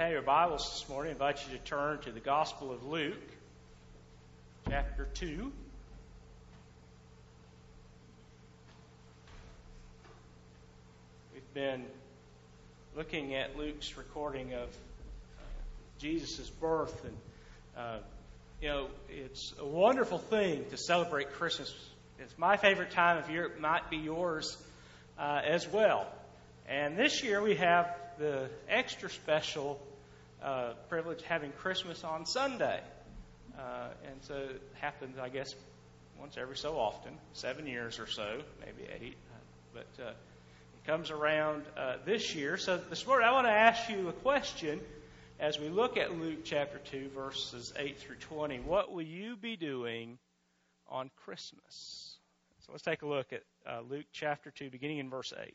have your Bibles this morning, I invite you to turn to the Gospel of Luke, chapter 2. We've been looking at Luke's recording of Jesus' birth, and uh, you know, it's a wonderful thing to celebrate Christmas. It's my favorite time of year. It might be yours uh, as well. And this year we have the extra special uh, privilege having Christmas on Sunday. Uh, and so it happens, I guess, once every so often, seven years or so, maybe eight. Uh, but uh, it comes around uh, this year. So this morning I want to ask you a question as we look at Luke chapter 2, verses 8 through 20. What will you be doing on Christmas? So let's take a look at uh, Luke chapter 2, beginning in verse 8.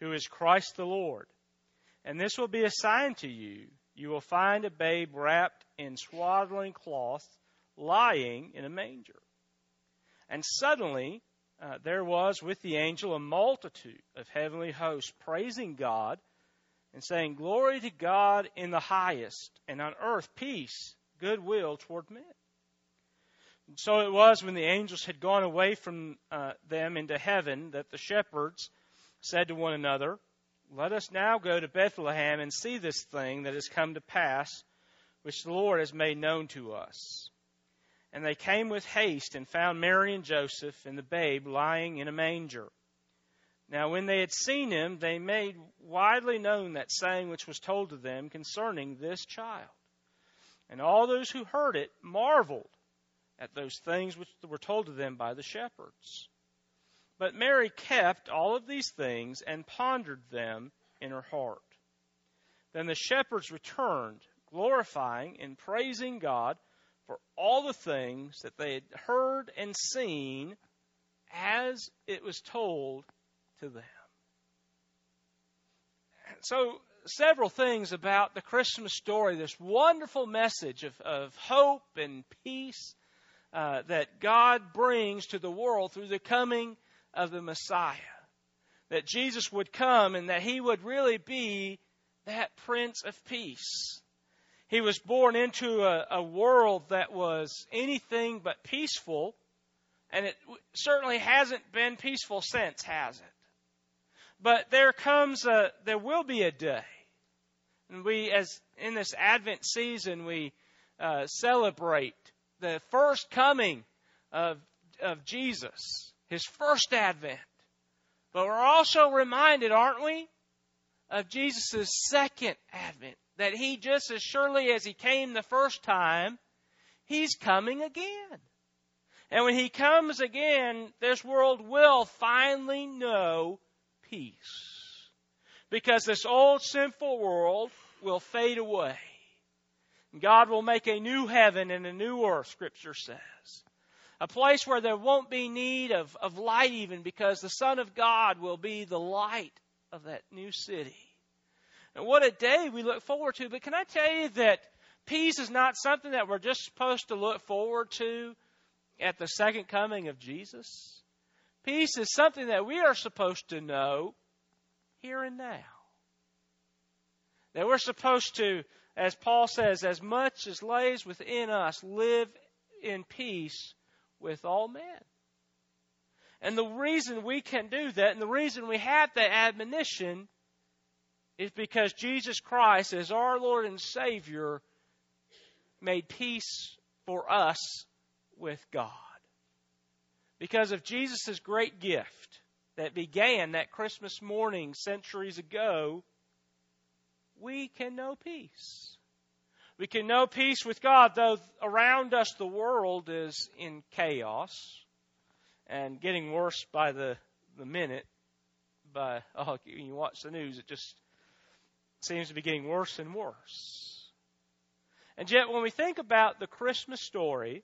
who is Christ the Lord. And this will be a sign to you. You will find a babe wrapped in swaddling cloth, lying in a manger. And suddenly uh, there was with the angel a multitude of heavenly hosts praising God and saying, Glory to God in the highest, and on earth peace, goodwill toward men. And so it was when the angels had gone away from uh, them into heaven that the shepherds said to one another, Let us now go to Bethlehem and see this thing that has come to pass, which the Lord has made known to us. And they came with haste and found Mary and Joseph and the babe lying in a manger. Now, when they had seen him, they made widely known that saying which was told to them concerning this child. And all those who heard it marveled at those things which were told to them by the shepherds. But Mary kept all of these things and pondered them in her heart. Then the shepherds returned, glorifying and praising God for all the things that they had heard and seen as it was told to them. So, several things about the Christmas story, this wonderful message of, of hope and peace uh, that God brings to the world through the coming of the Messiah. That Jesus would come and that he would really be that Prince of Peace. He was born into a, a world that was anything but peaceful, and it certainly hasn't been peaceful since, has it? But there comes a, there will be a day, and we, as in this Advent season, we uh, celebrate the first coming of of Jesus his first advent. But we're also reminded, aren't we, of Jesus' second advent. That he, just as surely as he came the first time, he's coming again. And when he comes again, this world will finally know peace. Because this old sinful world will fade away. God will make a new heaven and a new earth, Scripture says a place where there won't be need of, of light even because the Son of God will be the light of that new city. And what a day we look forward to. But can I tell you that peace is not something that we're just supposed to look forward to at the second coming of Jesus? Peace is something that we are supposed to know here and now. That we're supposed to, as Paul says, as much as lays within us, live in peace with all men. And the reason we can do that, and the reason we have that admonition, is because Jesus Christ, as our Lord and Savior, made peace for us with God. Because of Jesus' great gift that began that Christmas morning centuries ago, we can know peace. We can know peace with God, though around us the world is in chaos and getting worse by the, the minute. By oh, when you watch the news, it just seems to be getting worse and worse. And yet, when we think about the Christmas story,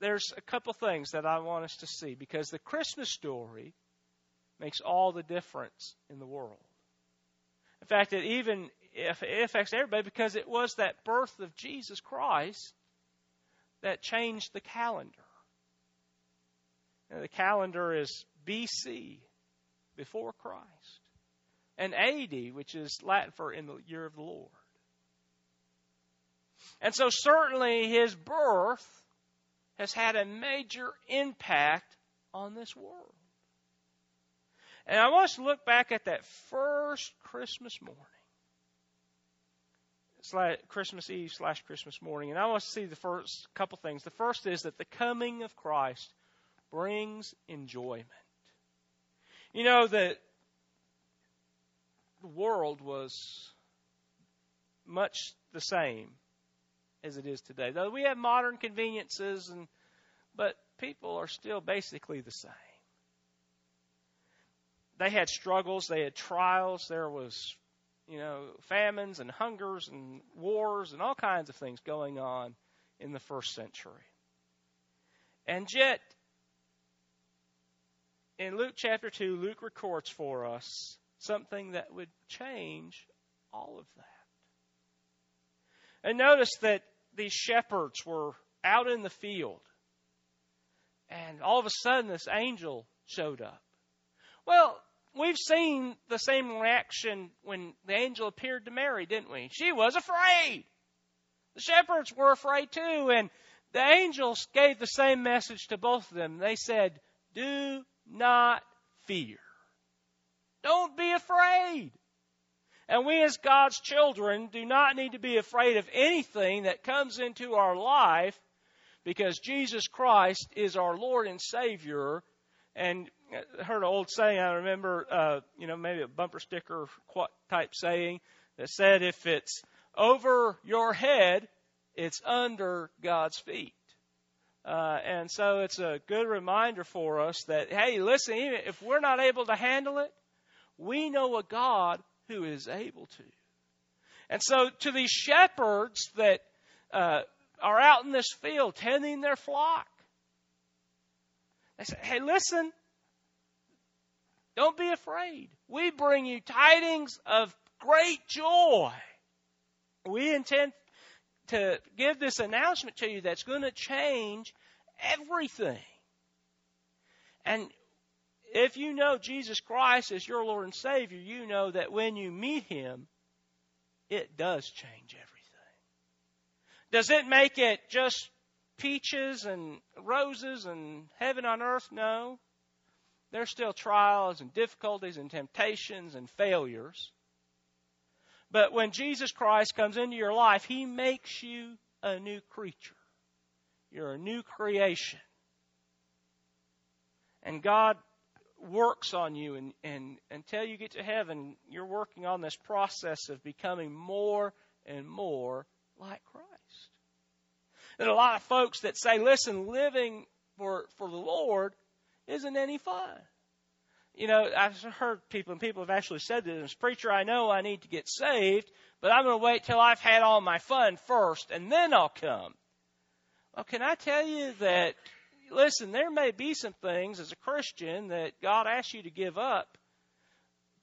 there's a couple things that I want us to see because the Christmas story makes all the difference in the world. In fact, it even it affects everybody because it was that birth of Jesus Christ that changed the calendar. the calendar is BC, before Christ, and AD, which is Latin for in the year of the Lord. And so, certainly, his birth has had a major impact on this world. And I want us to look back at that first Christmas morning. Slash Christmas Eve slash Christmas morning. And I want to see the first couple things. The first is that the coming of Christ brings enjoyment. You know that the world was much the same as it is today. Though we have modern conveniences and but people are still basically the same they had struggles, they had trials, there was, you know, famines and hungers and wars and all kinds of things going on in the first century. And yet, in Luke chapter 2, Luke records for us something that would change all of that. And notice that these shepherds were out in the field, and all of a sudden this angel showed up. Well, we've seen the same reaction when the angel appeared to Mary, didn't we? She was afraid. The shepherds were afraid too, and the angels gave the same message to both of them. They said, Do not fear. Don't be afraid. And we, as God's children, do not need to be afraid of anything that comes into our life because Jesus Christ is our Lord and Savior. And heard an old saying. I remember, uh, you know, maybe a bumper sticker type saying that said, "If it's over your head, it's under God's feet." Uh, and so it's a good reminder for us that, hey, listen, even if we're not able to handle it, we know a God who is able to. And so to these shepherds that uh, are out in this field tending their flock, they say, hey, listen, don't be afraid. We bring you tidings of great joy. We intend to give this announcement to you that's going to change everything. And if you know Jesus Christ as your Lord and Savior, you know that when you meet Him, it does change everything. Does it make it just peaches and roses and heaven on earth? No. There's still trials and difficulties and temptations and failures. But when Jesus Christ comes into your life, He makes you a new creature. You're a new creation. And God works on you and, and until you get to heaven, you're working on this process of becoming more and more like Christ. And a lot of folks that say, listen, living for, for the Lord isn't any fun. You know, I've heard people, and people have actually said this, preacher, I know I need to get saved, but I'm going to wait till I've had all my fun first, and then I'll come. Well, can I tell you that, listen, there may be some things as a Christian that God asks you to give up,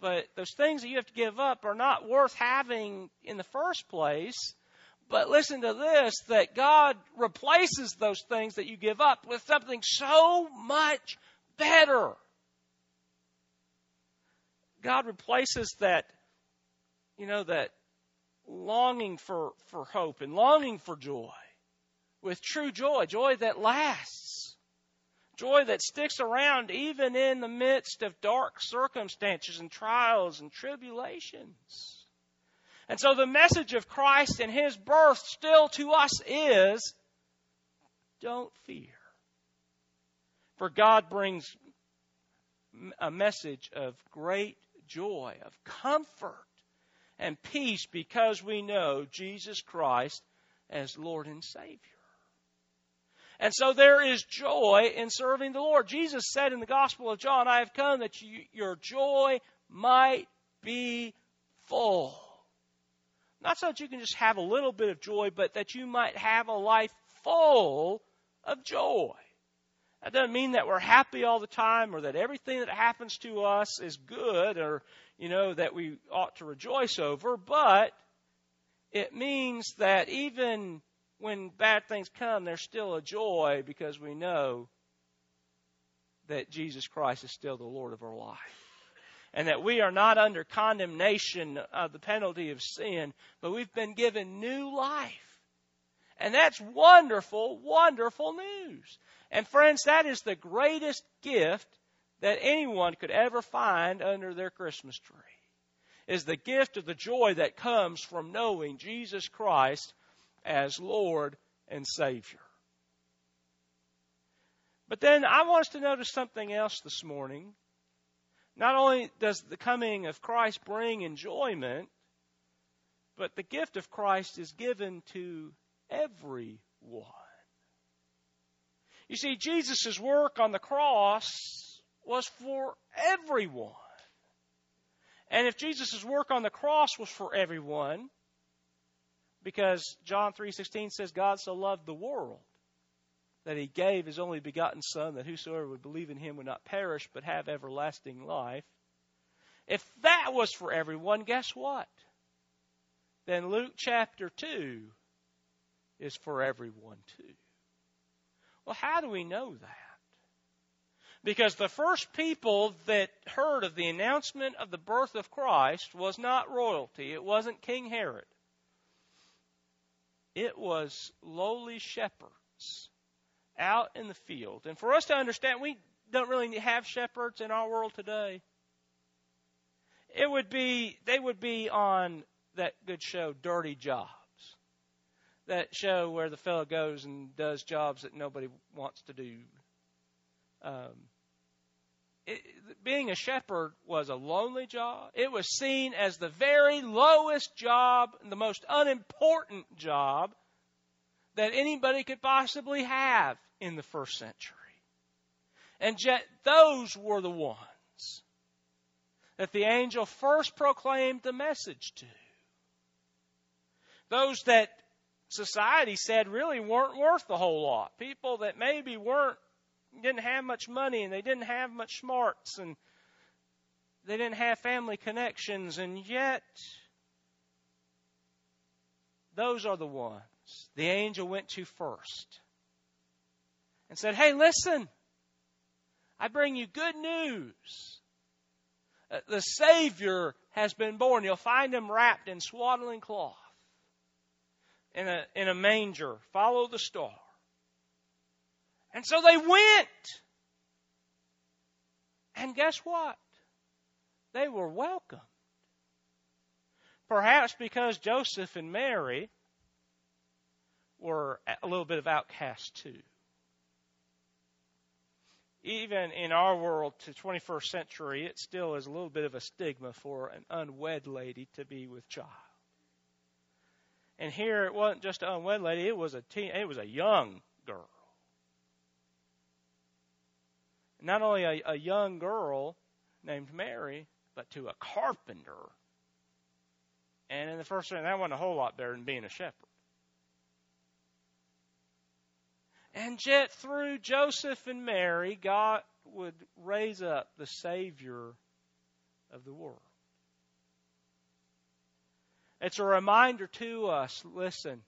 but those things that you have to give up are not worth having in the first place. But listen to this that God replaces those things that you give up with something so much better. God replaces that, you know, that longing for, for hope and longing for joy with true joy, joy that lasts, joy that sticks around even in the midst of dark circumstances and trials and tribulations. And so the message of Christ and His birth still to us is don't fear. For God brings a message of great joy, of comfort and peace because we know Jesus Christ as Lord and Savior. And so there is joy in serving the Lord. Jesus said in the Gospel of John, I have come that you, your joy might be full. Not so that you can just have a little bit of joy, but that you might have a life full of joy. That doesn't mean that we're happy all the time or that everything that happens to us is good or, you know, that we ought to rejoice over, but it means that even when bad things come, there's still a joy because we know that Jesus Christ is still the Lord of our life. And that we are not under condemnation of the penalty of sin, but we've been given new life. And that's wonderful, wonderful news. And friends, that is the greatest gift that anyone could ever find under their Christmas tree. Is the gift of the joy that comes from knowing Jesus Christ as Lord and Savior. But then I want us to notice something else this morning. Not only does the coming of Christ bring enjoyment, but the gift of Christ is given to everyone. You see, Jesus' work on the cross was for everyone. And if Jesus' work on the cross was for everyone, because John 3:16 says God so loved the world that he gave his only begotten son that whosoever would believe in him would not perish but have everlasting life. If that was for everyone, guess what? Then Luke chapter 2 is for everyone too. Well, how do we know that? Because the first people that heard of the announcement of the birth of Christ was not royalty. It wasn't King Herod. It was lowly shepherds out in the field. And for us to understand, we don't really have shepherds in our world today. It would be, they would be on that good show, Dirty Jobs. That show where the fellow goes and does jobs that nobody wants to do. Um, it, being a shepherd was a lonely job. It was seen as the very lowest job, the most unimportant job that anybody could possibly have in the first century. And yet, those were the ones that the angel first proclaimed the message to. Those that society said really weren't worth a whole lot. People that maybe weren't didn't have much money and they didn't have much smarts and they didn't have family connections and yet those are the ones the angel went to first and said, Hey, listen, I bring you good news. Uh, the Savior has been born. You'll find him wrapped in swaddling cloth in a, in a manger. Follow the star. And so they went. And guess what? They were welcomed. Perhaps because Joseph and Mary were a little bit of outcasts too. Even in our world to 21st century, it still is a little bit of a stigma for an unwed lady to be with child. And here it wasn't just uh, an unwed lady; it was a teen, it was a young girl not only a, a young girl named Mary, but to a carpenter. And in the first thing, that wasn't a whole lot better than being a shepherd. And yet, through Joseph and Mary, God would raise up the Savior of the world. It's a reminder to us listen,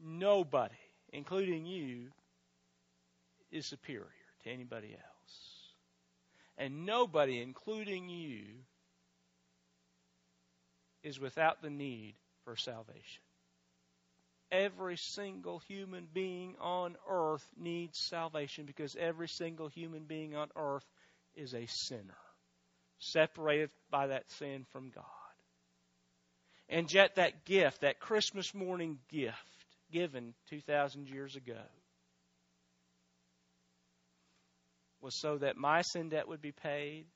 nobody, including you, is superior to anybody else. And nobody, including you, is without the need for salvation. Every single human being on earth needs salvation because every single human being on earth is a sinner, separated by that sin from God. And yet, that gift, that Christmas morning gift given 2,000 years ago, was so that my sin debt would be paid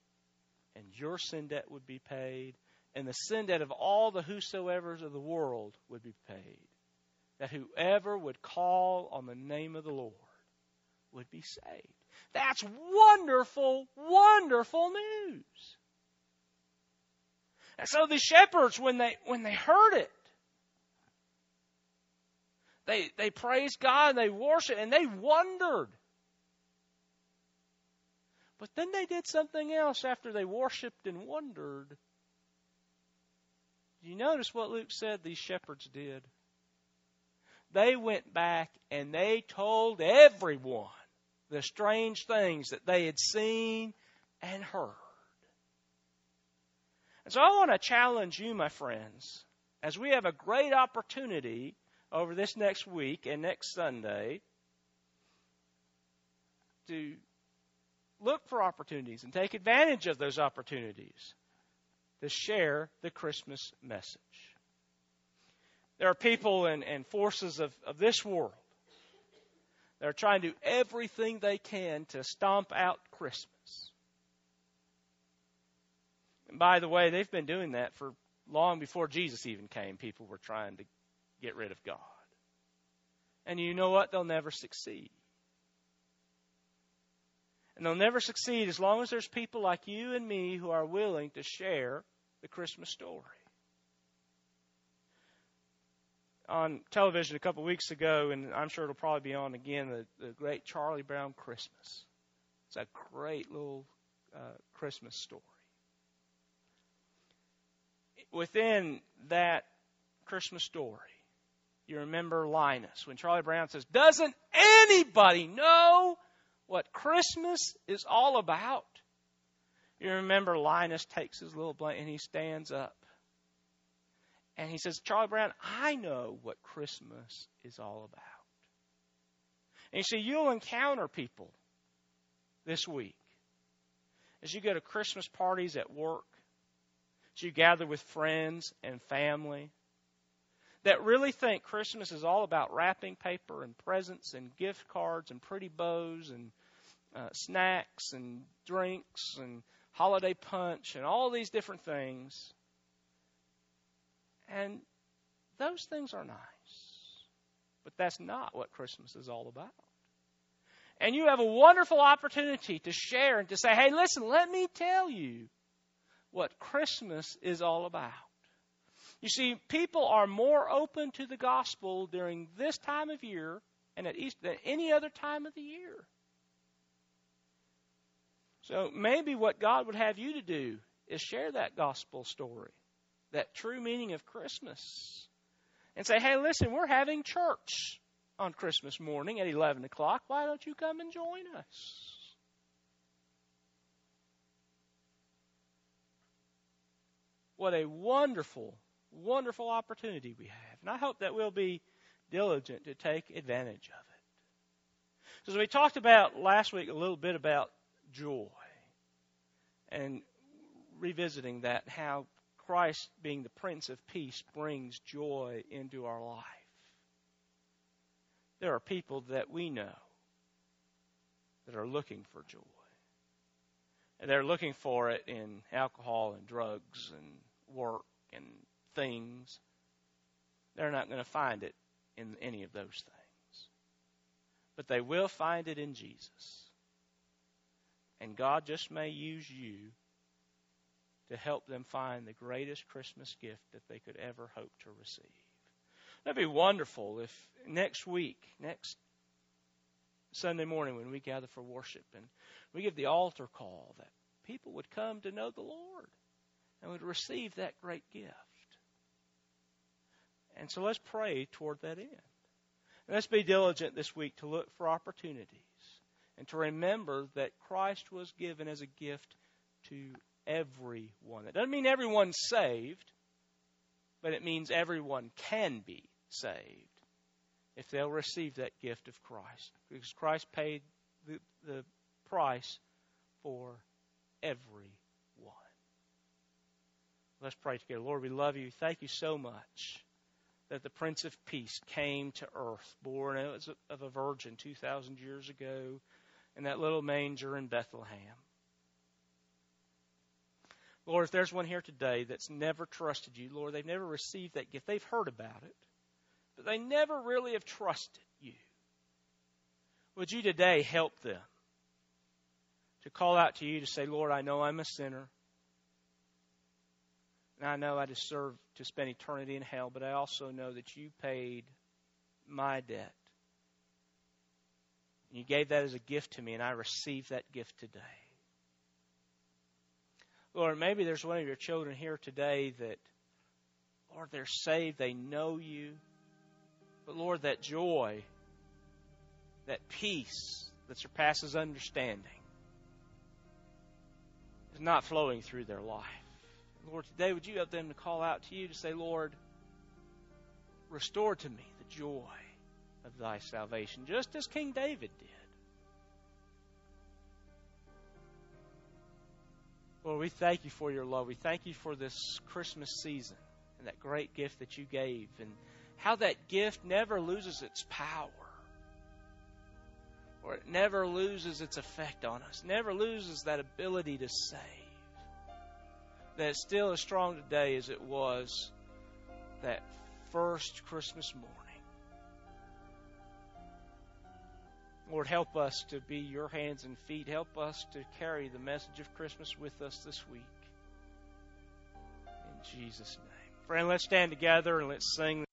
and your sin debt would be paid and the sin debt of all the whosoever's of the world would be paid. That whoever would call on the name of the Lord would be saved. That's wonderful, wonderful news. And so the shepherds, when they when they heard it, they they praised God and they worshiped and they wondered. But then they did something else after they worshiped and wondered. You notice what Luke said these shepherds did? They went back and they told everyone the strange things that they had seen and heard. And so I want to challenge you, my friends, as we have a great opportunity over this next week and next Sunday to look for opportunities and take advantage of those opportunities to share the Christmas message. There are people and, and forces of, of this world that are trying to do everything they can to stomp out Christmas. And by the way, they've been doing that for long before Jesus even came. People were trying to get rid of God. And you know what? They'll never succeed. And they'll never succeed as long as there's people like you and me who are willing to share the Christmas story. On television a couple weeks ago, and I'm sure it'll probably be on again, the, the great Charlie Brown Christmas. It's a great little uh, Christmas story. Within that Christmas story, you remember Linus when Charlie Brown says, Doesn't anybody know what Christmas is all about? You remember Linus takes his little blanket and he stands up. And he says, Charlie Brown, I know what Christmas is all about. And you see, you'll encounter people this week as you go to Christmas parties at work, as you gather with friends and family, that really think Christmas is all about wrapping paper and presents and gift cards and pretty bows and uh, snacks and drinks and holiday punch and all these different things. And those things are nice. But that's not what Christmas is all about. And you have a wonderful opportunity to share and to say, hey, listen, let me tell you what Christmas is all about. You see, people are more open to the gospel during this time of year and at Easter than any other time of the year. So maybe what God would have you to do is share that gospel story, that true meaning of Christmas, and say, hey, listen, we're having church on Christmas morning at 11 o'clock. Why don't you come and join us? What a wonderful, wonderful opportunity we have. And I hope that we'll be diligent to take advantage of it. So, we talked about last week a little bit about joy. And revisiting that, how Christ, being the Prince of Peace, brings joy into our life. There are people that we know that are looking for joy. And they're looking for it in alcohol and drugs and work and things. They're not going to find it in any of those things. But they will find it in Jesus. And God just may use you to help them find the greatest Christmas gift that they could ever hope to receive. That'd be wonderful if next week, next Sunday morning when we gather for worship and we give the altar call, that people would come to know the Lord and would receive that great gift. And so let's pray toward that end. Let's be diligent this week to look for opportunities and to remember that Christ was given as a gift to everyone. It doesn't mean everyone's saved, but it means everyone can be saved if they'll receive that gift of Christ. Because Christ paid the, the price for everyone. Let's pray together. Lord, we love you. Thank you so much that the Prince of Peace came to earth, born of a virgin 2,000 years ago in that little manger in Bethlehem. Lord, if there's one here today that's never trusted you, Lord, they've never received that gift. They've heard about it, but they never really have trusted you. Would you today help them to call out to you to say, Lord, I know I'm a sinner. And I know I deserve to spend eternity in hell, but I also know that you paid my debt. And you gave that as a gift to me, and I receive that gift today. Lord, maybe there's one of your children here today that, Lord, they're saved, they know you. But Lord, that joy, that peace that surpasses understanding is not flowing through their life. Lord, today would you help them to call out to you to say, Lord, restore to me the joy of thy salvation, just as King David did. Lord, we thank you for your love. We thank you for this Christmas season and that great gift that you gave, and how that gift never loses its power, or it never loses its effect on us, never loses that ability to save. That it's still as strong today as it was that first Christmas morning. Lord, help us to be your hands and feet. Help us to carry the message of Christmas with us this week. In Jesus' name. Friend, let's stand together and let's sing.